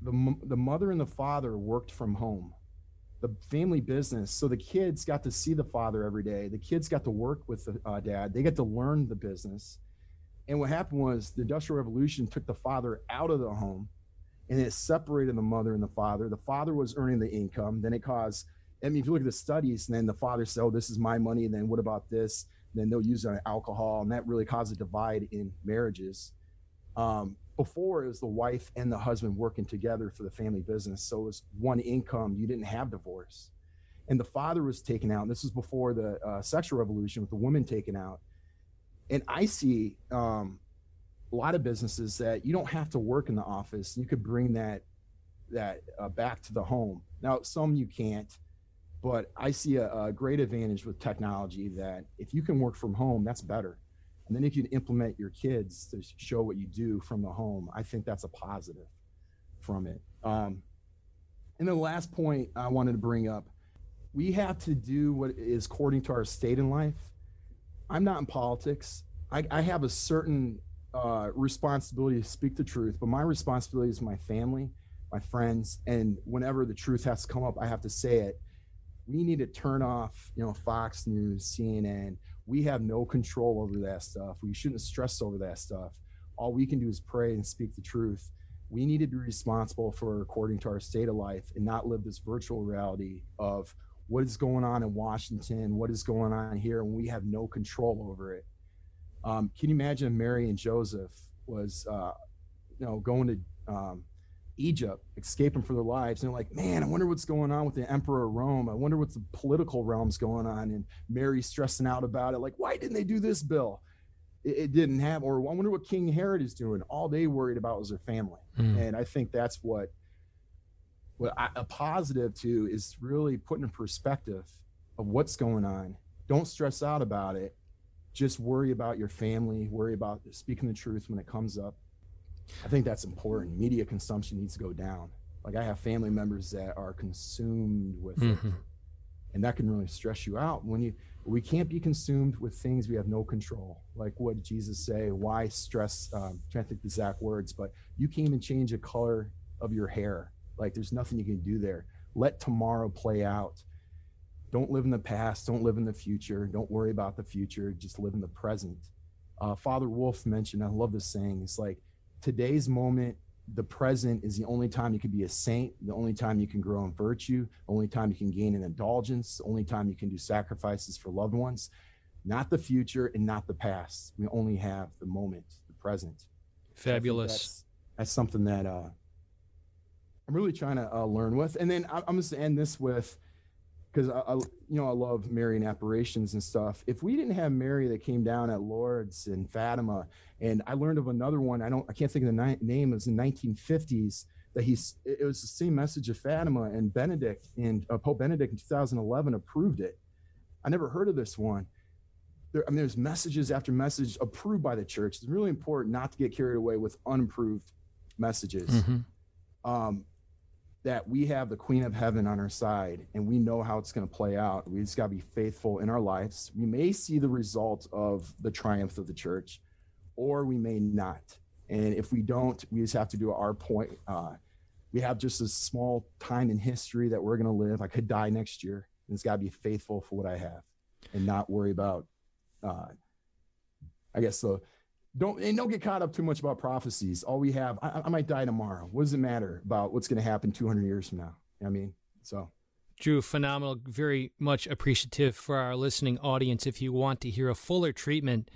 The, the mother and the father worked from home, the family business. So the kids got to see the father every day. The kids got to work with the uh, dad. They got to learn the business. And what happened was the Industrial Revolution took the father out of the home and it separated the mother and the father. The father was earning the income. Then it caused, I mean, if you look at the studies, and then the father said, Oh, this is my money. And then what about this? And then they'll use it on alcohol. And that really caused a divide in marriages. Um, before it was the wife and the husband working together for the family business. So it was one income. You didn't have divorce. And the father was taken out. And this was before the uh, sexual revolution with the woman taken out. And I see um, a lot of businesses that you don't have to work in the office. You could bring that that uh, back to the home. Now, some you can't, but I see a, a great advantage with technology that if you can work from home, that's better and then if you implement your kids to show what you do from the home, I think that's a positive from it. Um, and the last point I wanted to bring up, we have to do what is according to our state in life. I'm not in politics. I, I have a certain uh, responsibility to speak the truth, but my responsibility is my family, my friends, and whenever the truth has to come up, I have to say it. We need to turn off, you know, Fox News, CNN, we have no control over that stuff. We shouldn't stress over that stuff. All we can do is pray and speak the truth. We need to be responsible for according to our state of life and not live this virtual reality of what is going on in Washington, what is going on here, and we have no control over it. Um, can you imagine Mary and Joseph was, uh, you know, going to um, Egypt, escaping for their lives. And they're like, man, I wonder what's going on with the emperor of Rome. I wonder what's the political realms going on. And Mary's stressing out about it. Like, why didn't they do this bill? It, it didn't have, or I wonder what King Herod is doing. All they worried about was their family. Mm. And I think that's what, what I, a positive to is really putting in perspective of what's going on. Don't stress out about it. Just worry about your family, worry about speaking the truth when it comes up I think that's important. Media consumption needs to go down. Like I have family members that are consumed with mm-hmm. it, and that can really stress you out. When you we can't be consumed with things we have no control. Like what did Jesus say? Why stress? Um, trying to think the exact words, but you can't even change the color of your hair. Like there's nothing you can do there. Let tomorrow play out. Don't live in the past. Don't live in the future. Don't worry about the future. Just live in the present. Uh, Father Wolf mentioned, I love this saying, it's like today's moment the present is the only time you can be a saint, the only time you can grow in virtue, the only time you can gain an indulgence, the only time you can do sacrifices for loved ones, not the future and not the past. We only have the moment, the present.
Fabulous.
That's, that's, something that uh, I'm really trying to uh, learn with. And then I'm just to end this with because I, I, you know, I love Marian apparitions and stuff. If we didn't have Mary that came down at Lourdes and Fatima, and I learned of another one, I don't, I can't think of the ni- name. It was in 1950s that he's. It was the same message of Fatima, and Benedict and uh, Pope Benedict in 2011 approved it. I never heard of this one. There, I mean, there's messages after message approved by the church. It's really important not to get carried away with unapproved messages. Mm-hmm. Um, that we have the queen of heaven on our side and we know how it's going to play out. We just got to be faithful in our lives. We may see the result of the triumph of the church or we may not. And if we don't, we just have to do our point. Uh, we have just a small time in history that we're going to live. I could die next year. And it's got to be faithful for what I have and not worry about, uh, I guess, the don't and don't get caught up too much about prophecies. All we have, I, I might die tomorrow. What does it matter about what's going to happen 200 years from now? I mean, so.
Drew, phenomenal. Very much appreciative for our listening audience. If you want to hear a fuller treatment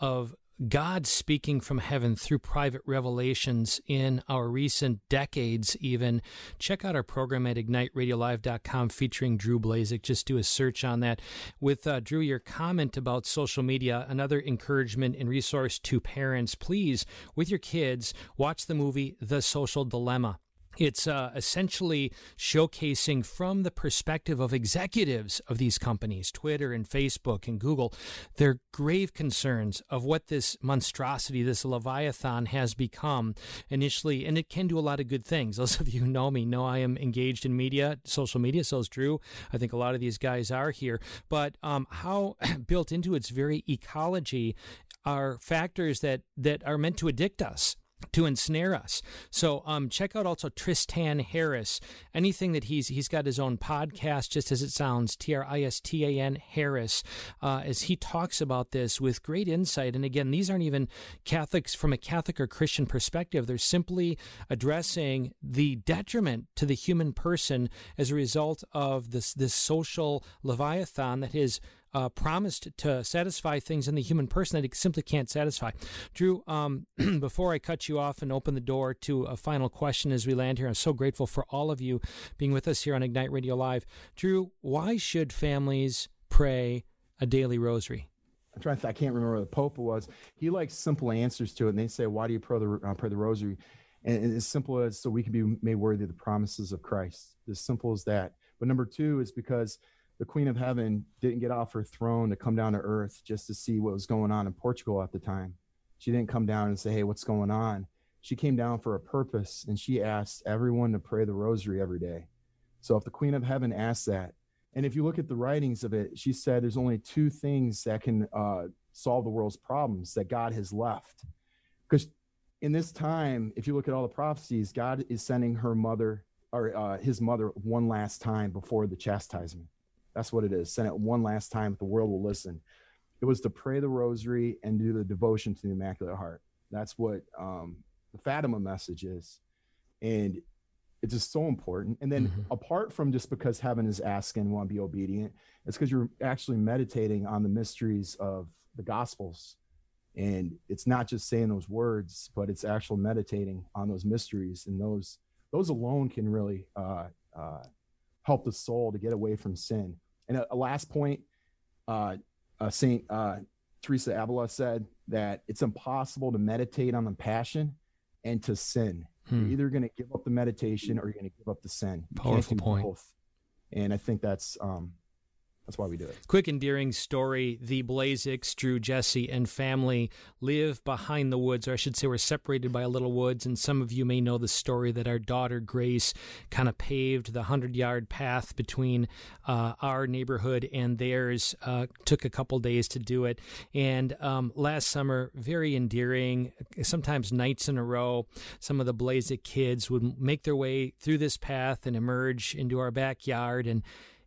of God speaking from heaven through private revelations in our recent decades, even. Check out our program at igniteradiolive.com featuring Drew Blazek. Just do a search on that. With uh, Drew, your comment about social media, another encouragement and resource to parents. Please, with your kids, watch the movie The Social Dilemma. It's uh, essentially showcasing from the perspective of executives of these companies, Twitter and Facebook and Google, their grave concerns of what this monstrosity, this Leviathan has become initially. And it can do a lot of good things. *laughs* Those of you who know me know I am engaged in media, social media, so is Drew. I think a lot of these guys are here. But um, how *clears throat* built into its very ecology are factors that, that are meant to addict us to ensnare us. So um, check out also Tristan Harris. Anything that he's he's got his own podcast, just as it sounds, T R I S T A N Harris, uh, as he talks about this with great insight. And again, these aren't even Catholics from a Catholic or Christian perspective. They're simply addressing the detriment to the human person as a result of this this social leviathan that has uh, promised to satisfy things in the human person that it simply can't satisfy. Drew, um, *clears throat* before I cut you off and open the door to a final question as we land here, I'm so grateful for all of you being with us here on Ignite Radio Live. Drew, why should families pray a daily rosary?
I'm trying to. Th- I can't remember the Pope was. He likes simple answers to it, and they say, "Why do you pray the uh, pray the rosary?" And as simple as so we can be made worthy of the promises of Christ. As simple as that. But number two is because the Queen of Heaven didn't get off her throne to come down to earth just to see what was going on in Portugal at the time. She didn't come down and say, Hey, what's going on? She came down for a purpose and she asked everyone to pray the rosary every day. So if the Queen of Heaven asked that, and if you look at the writings of it, she said there's only two things that can uh, solve the world's problems that God has left. Because in this time, if you look at all the prophecies, God is sending her mother or uh, his mother one last time before the chastisement. That's what it is. Send it one last time. The world will listen. It was to pray the rosary and do the devotion to the Immaculate Heart. That's what um, the Fatima message is. And it's just so important. And then, mm-hmm. apart from just because heaven is asking, want to be obedient, it's because you're actually meditating on the mysteries of the Gospels. And it's not just saying those words, but it's actual meditating on those mysteries. And those those alone can really uh, uh, help the soul to get away from sin. And a, a last point, uh, uh, Saint uh, Teresa Avila said that it's impossible to meditate on the passion and to sin. Hmm. You're either going to give up the meditation or you're going to give up the sin. You
Powerful point. Both.
And I think that's um, that's why we do it.
Quick, endearing story. The Blazicks, Drew, Jesse, and family live behind the woods, or I should say, we're separated by a little woods. And some of you may know the story that our daughter Grace kind of paved the 100 yard path between uh, our neighborhood and theirs. Uh, took a couple days to do it. And um, last summer, very endearing, sometimes nights in a row, some of the Blazick kids would make their way through this path and emerge into our backyard. And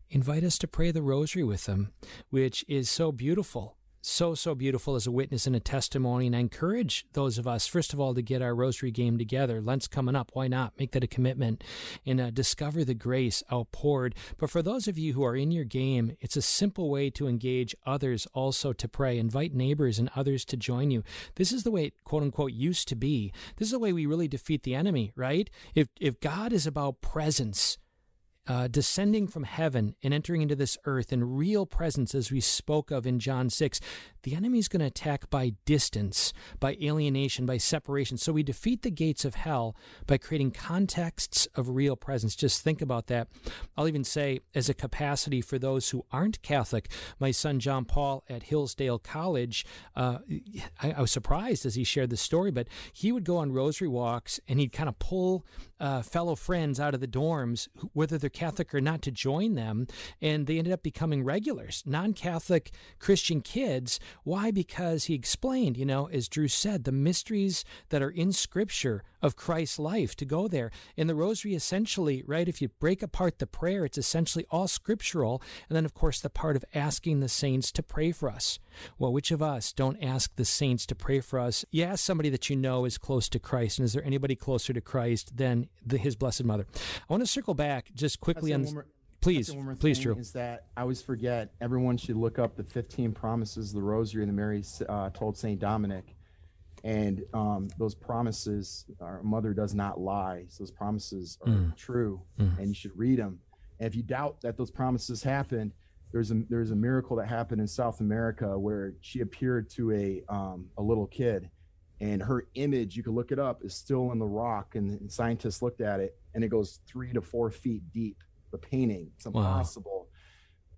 invite us to pray the rosary with them, which is so beautiful. So, so beautiful as a witness and a testimony. And I encourage those of us, first of all, to get our rosary game together. Lent's coming up. Why not? Make that a commitment and uh, discover the grace outpoured. But for those of you who are in your game, it's a simple way to engage others also to pray. Invite neighbors and others to join you. This is the way it, quote unquote, used to be. This is the way we really defeat the enemy, right? If, if God is about presence, uh, descending from heaven and entering into this earth in real presence, as we spoke of in John 6, the enemy is going to attack by distance, by alienation, by separation. So we defeat the gates of hell by creating contexts of real presence. Just think about that. I'll even say, as a capacity for those who aren't Catholic, my son John Paul at Hillsdale College, uh, I, I, was surprised as he shared the story, but he would go on rosary walks and he'd kind of pull uh, fellow friends out of the dorms, whether they're Catholic or not, to join them. And they ended up becoming regulars, non Catholic Christian kids. Why? Because he explained, you know, as Drew said, the mysteries that are in Scripture of Christ's life to go there. And the Rosary, essentially, right, if you break apart the prayer, it's essentially all scriptural. And then, of course, the part of asking the saints to pray for us. Well, which of us don't ask the saints to pray for us? You ask somebody that you know is close to Christ. And is there anybody closer to Christ than the, his Blessed Mother? I want to circle back just quickly on. More, please, please, Drew.
Is that I always forget everyone should look up the 15 promises the Rosary and the Mary uh, told St. Dominic and um, those promises our mother does not lie so those promises are mm. true mm. and you should read them and if you doubt that those promises happened there's a there's a miracle that happened in south america where she appeared to a um, a little kid and her image you can look it up is still in the rock and, and scientists looked at it and it goes three to four feet deep the painting it's impossible wow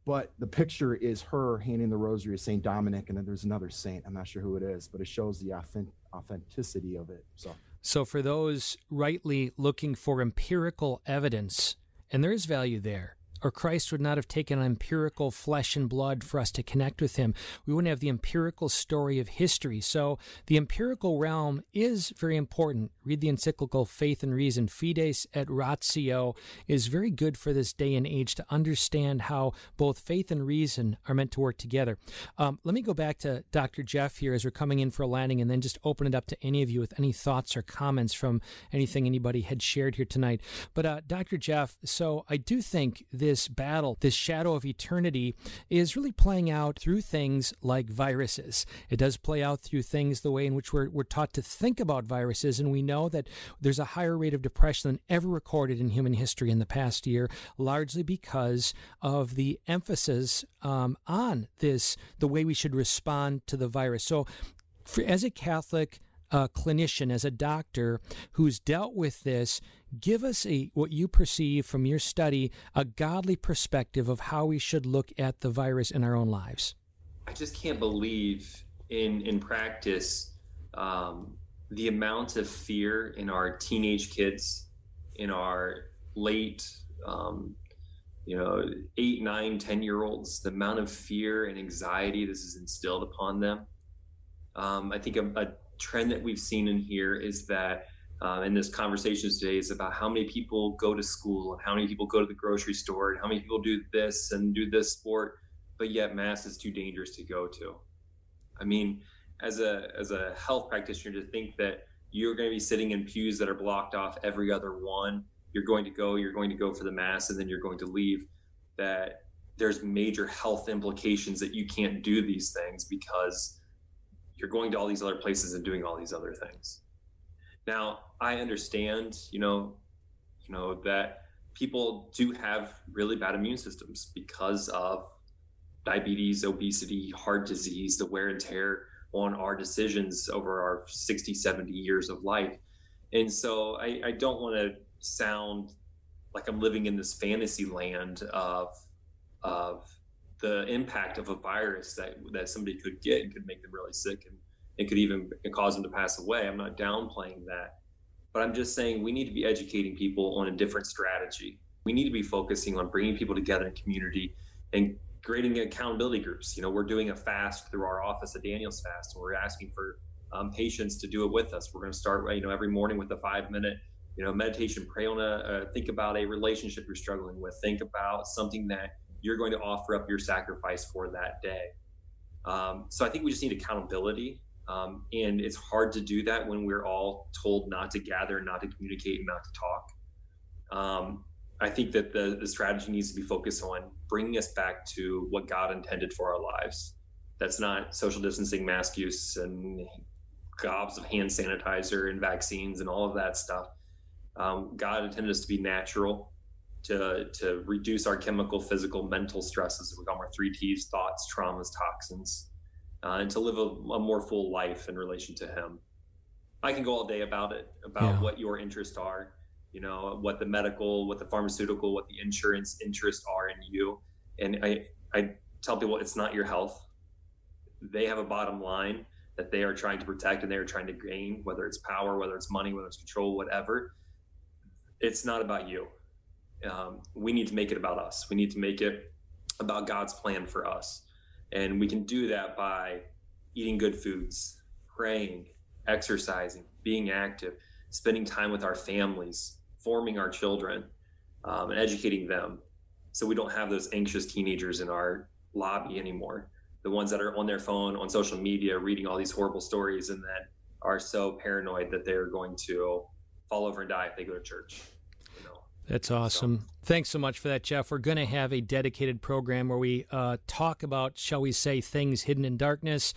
but the picture is her handing the rosary to Saint Dominic, and then there's another saint. I'm not sure who it is, but it shows the authenticity of it. So,
so for those rightly looking for empirical evidence, and there is value there, or Christ would not have taken empirical flesh and blood for us to connect with him. We wouldn't have the empirical story of history. So the empirical realm is very important. Read the encyclical Faith and Reason. Fides et Ratio is very good for this day and age to understand how both faith and reason are meant to work together. Um, let me go back to Dr. Jeff here as we're coming in for a landing and then just open it up to any of you with any thoughts or comments from anything anybody had shared here tonight. But uh, Dr. Jeff, so I do think this this battle, this shadow of eternity, is really playing out through things like viruses. It does play out through things the way in which we're, we're taught to think about viruses, and we know that there's a higher rate of depression than ever recorded in human history in the past year, largely because of the emphasis um, on this, the way we should respond to the virus. So, for, as a Catholic, uh, clinician, as a doctor who's dealt with this, give us a what you perceive from your study a godly perspective of how we should look at the virus in our own lives.
I just can't believe in in practice um, the amount of fear in our teenage kids, in our late um, you know eight nine ten year olds the amount of fear and anxiety this is instilled upon them um, i think a, a trend that we've seen in here is that uh, in this conversation today is about how many people go to school and how many people go to the grocery store and how many people do this and do this sport, but yet mass is too dangerous to go to. I mean, as a as a health practitioner, to think that you're going to be sitting in pews that are blocked off every other one, you're going to go, you're going to go for the mass, and then you're going to leave. That there's major health implications that you can't do these things because you're going to all these other places and doing all these other things. Now, I understand, you know, you know that people do have really bad immune systems because of diabetes, obesity, heart disease, the wear and tear on our decisions over our 60, 70 years of life. And so I, I don't want to sound like I'm living in this fantasy land of of the impact of a virus that that somebody could get and could make them really sick and it could even cause them to pass away. I'm not downplaying that, but I'm just saying we need to be educating people on a different strategy. We need to be focusing on bringing people together in community and creating accountability groups. You know, we're doing a fast through our office, a Daniel's fast, and we're asking for um, patients to do it with us. We're going to start, you know, every morning with a five minute, you know, meditation. Pray on a, uh, think about a relationship you're struggling with. Think about something that you're going to offer up your sacrifice for that day. Um, so I think we just need accountability. Um, and it's hard to do that when we're all told not to gather, not to communicate, not to talk. Um, I think that the, the strategy needs to be focused on bringing us back to what God intended for our lives. That's not social distancing, mask use, and gobs of hand sanitizer and vaccines and all of that stuff. Um, God intended us to be natural, to to reduce our chemical, physical, mental stresses. We call them our three T's: thoughts, traumas, toxins, uh, and to live a, a, more full life in relation to Him. I can go all day about it, about yeah. what your interests are, you know, what the medical, what the pharmaceutical, what the insurance interests are in you. And I, I tell people it's not your health. They have a bottom line that they are trying to protect and they are trying to gain, whether it's power, whether it's money, whether it's control, whatever. It's not about you um, we need to make it about us. We need to make it about God's plan for us. And we can do that by eating good foods, praying, exercising, being active, spending time with our families, forming our children, um, and educating them so we don't have those anxious teenagers in our lobby anymore. The ones that are on their phone, on social media, reading all these horrible stories and then are so paranoid that they're going to fall over and die if they go to church.
That's awesome. So. Thanks so much for that, Jeff. We're going to have a dedicated program where we uh, talk about, shall we say, things hidden in darkness,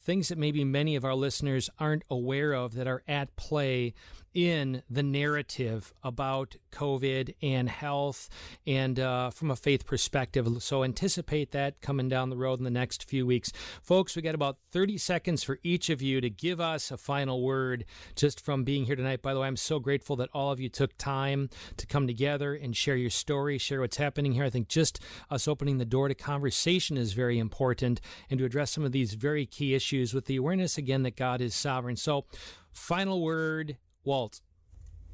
things that maybe many of our listeners aren't aware of that are at play in the narrative about COVID and health and uh, from a faith perspective. So anticipate that coming down the road in the next few weeks. Folks, we got about 30 seconds for each of you to give us a final word just from being here tonight. By the way, I'm so grateful that all of you took time to come together and share your story, share what's happening here. I think just us opening the door to conversation is very important and to address some of these very key issues with the awareness again that God is sovereign. So, final word Walt.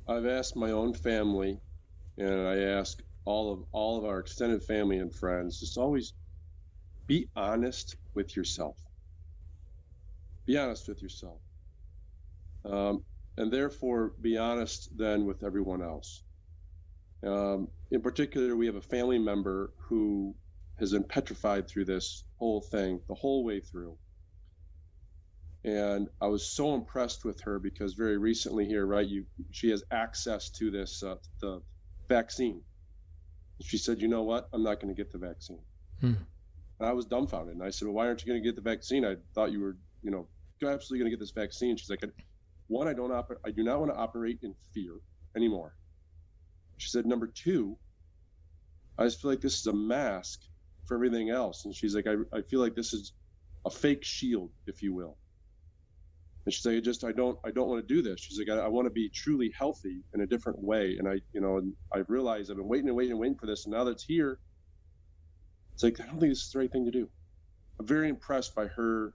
I've asked my own family, and I ask all of all of our extended family and friends, just always be honest with yourself. Be honest with yourself, um, and therefore be honest then with everyone else. Um, in particular, we have a family member who has been petrified through this whole thing, the whole way through. And I was so impressed with her because very recently here, right, you she has access to this uh, the vaccine, She said, "You know what? I'm not going to get the vaccine."
Hmm.
And I was dumbfounded, and I said, "Well, why aren't you going to get the vaccine? I thought you were, you know, absolutely going to get this vaccine." She's like, "One, I don't oper- I do not want to operate in fear anymore." She said, "Number two, I just feel like this is a mask for everything else." And she's like, "I, I feel like this is a fake shield, if you will." And she's like, I just, I don't, I don't want to do this. She's like, I, I want to be truly healthy in a different way. And I, you know, and I've realized I've been waiting and waiting and waiting for this. And now that it's here, it's like, I don't think this is the right thing to do. I'm very impressed by her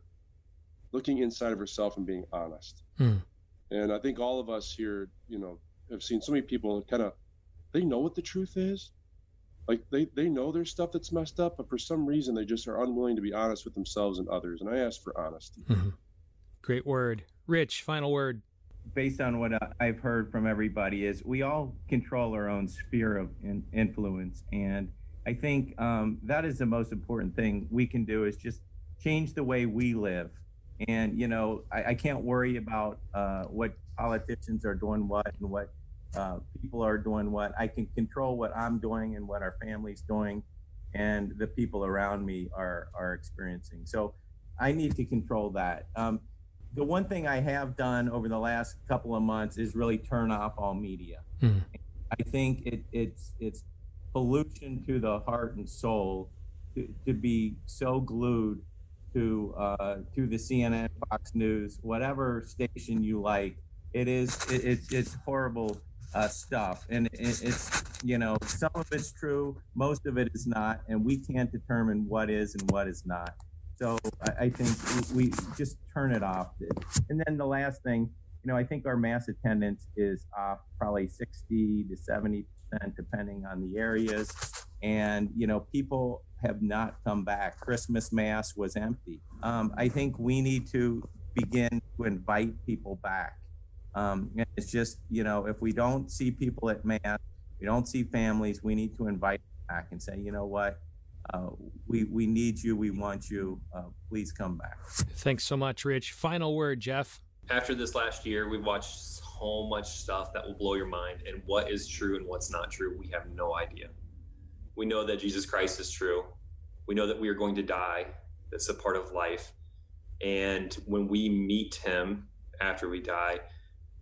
looking inside of herself and being honest.
Hmm.
And I think all of us here, you know, have seen so many people kind of, they know what the truth is. Like they, they know there's stuff that's messed up, but for some reason they just are unwilling to be honest with themselves and others. And I ask for honesty.
Mhm. Great word. Rich, final word.
based on what I- I've heard from everybody, is we all control our own sphere of in, influence, and I think um, that is the most important thing we can do is just change the way we live. And you know, I, I can't worry about uh, what politicians are doing, what and what uh, people are doing, what I can control what I'm doing and what our family's doing, and the people around me are are experiencing. So I need to control that. Um, the one thing I have done over the last couple of months is really turn off all media.
Mhm.
I think it, it's it's pollution to the heart and soul to, to be so glued to uh, to the CNN, Fox News, whatever station you like. It is it, it's it's horrible uh, stuff, and it, it's you know some of it's true, most of it is not, and we can't determine what is and what is not. So I, I think we, just turn it off. And then the last thing, you know, I think our mass attendance is off probably 60 to 70 percent, depending on the areas. And you know, people have not come back. Christmas mass was empty. Um, I think we need to begin to invite people back. Um, and it's just, you know, if we don't see people at mass, we don't see families, we need to invite back and say, you know what, uh, we we need you, we want you. Uh, please come back.
Thanks so much, Rich. Final word, Jeff.
After this last year, we've watched so much stuff that will blow your mind. And what is true and what's not true, we have no idea. We know that Jesus Christ is true. We know that we are going to die. That's a part of life. And when we meet him after we die,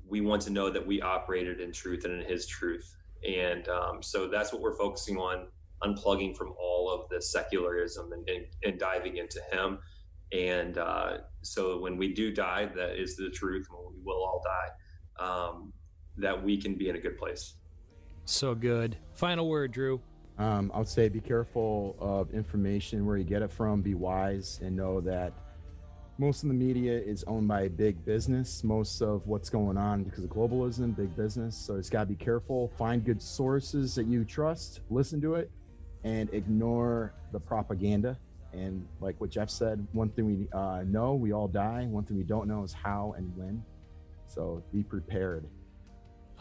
we want to know that we operated in truth and in his truth. And um, so that's what we're focusing on unplugging from all of the secularism and, and, and diving into him. And uh, so when we do die, that is the truth. When we will all die, um, that we can be in a good place.
So good. Final word, Drew.
Um, I would say be careful of information where you get it from. Be wise and know that most of the media is owned by big business. Most of what's going on because of globalism, big business. So it's got to be careful. Find good sources that you trust. Listen to it, and ignore the propaganda. And like what Jeff said, one thing we uh, know, we all die. One thing we don't know is how and when. So be prepared.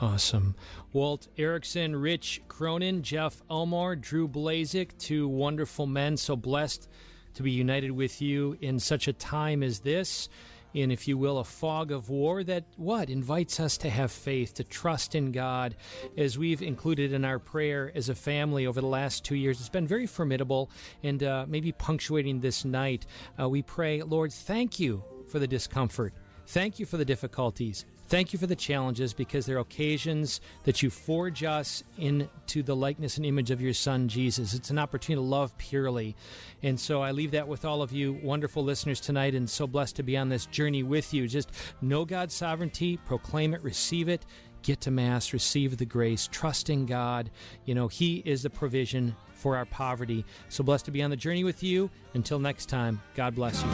Awesome. Walt Erickson, Rich Cronin, Jeff Elmore, Drew Blazik, two wonderful men. So blessed to be united with you in such a time as this. In, if you will, a fog of war that what invites us to have faith, to trust in God, as we've included in our prayer as a family over the last two years. It's been very formidable, and uh, maybe punctuating this night, uh, we pray, Lord, thank you for the discomfort. Thank you for the difficulties. Thank you for the challenges because they're occasions that you forge us into the likeness and image of your Son, Jesus. It's an opportunity to love purely. And so I leave that with all of you wonderful listeners tonight and so blessed to be on this journey with you. Just know God's sovereignty, proclaim it, receive it, get to Mass, receive the grace, trust in God. You know, He is the provision for our poverty. So blessed to be on the journey with you. Until next time, God bless you.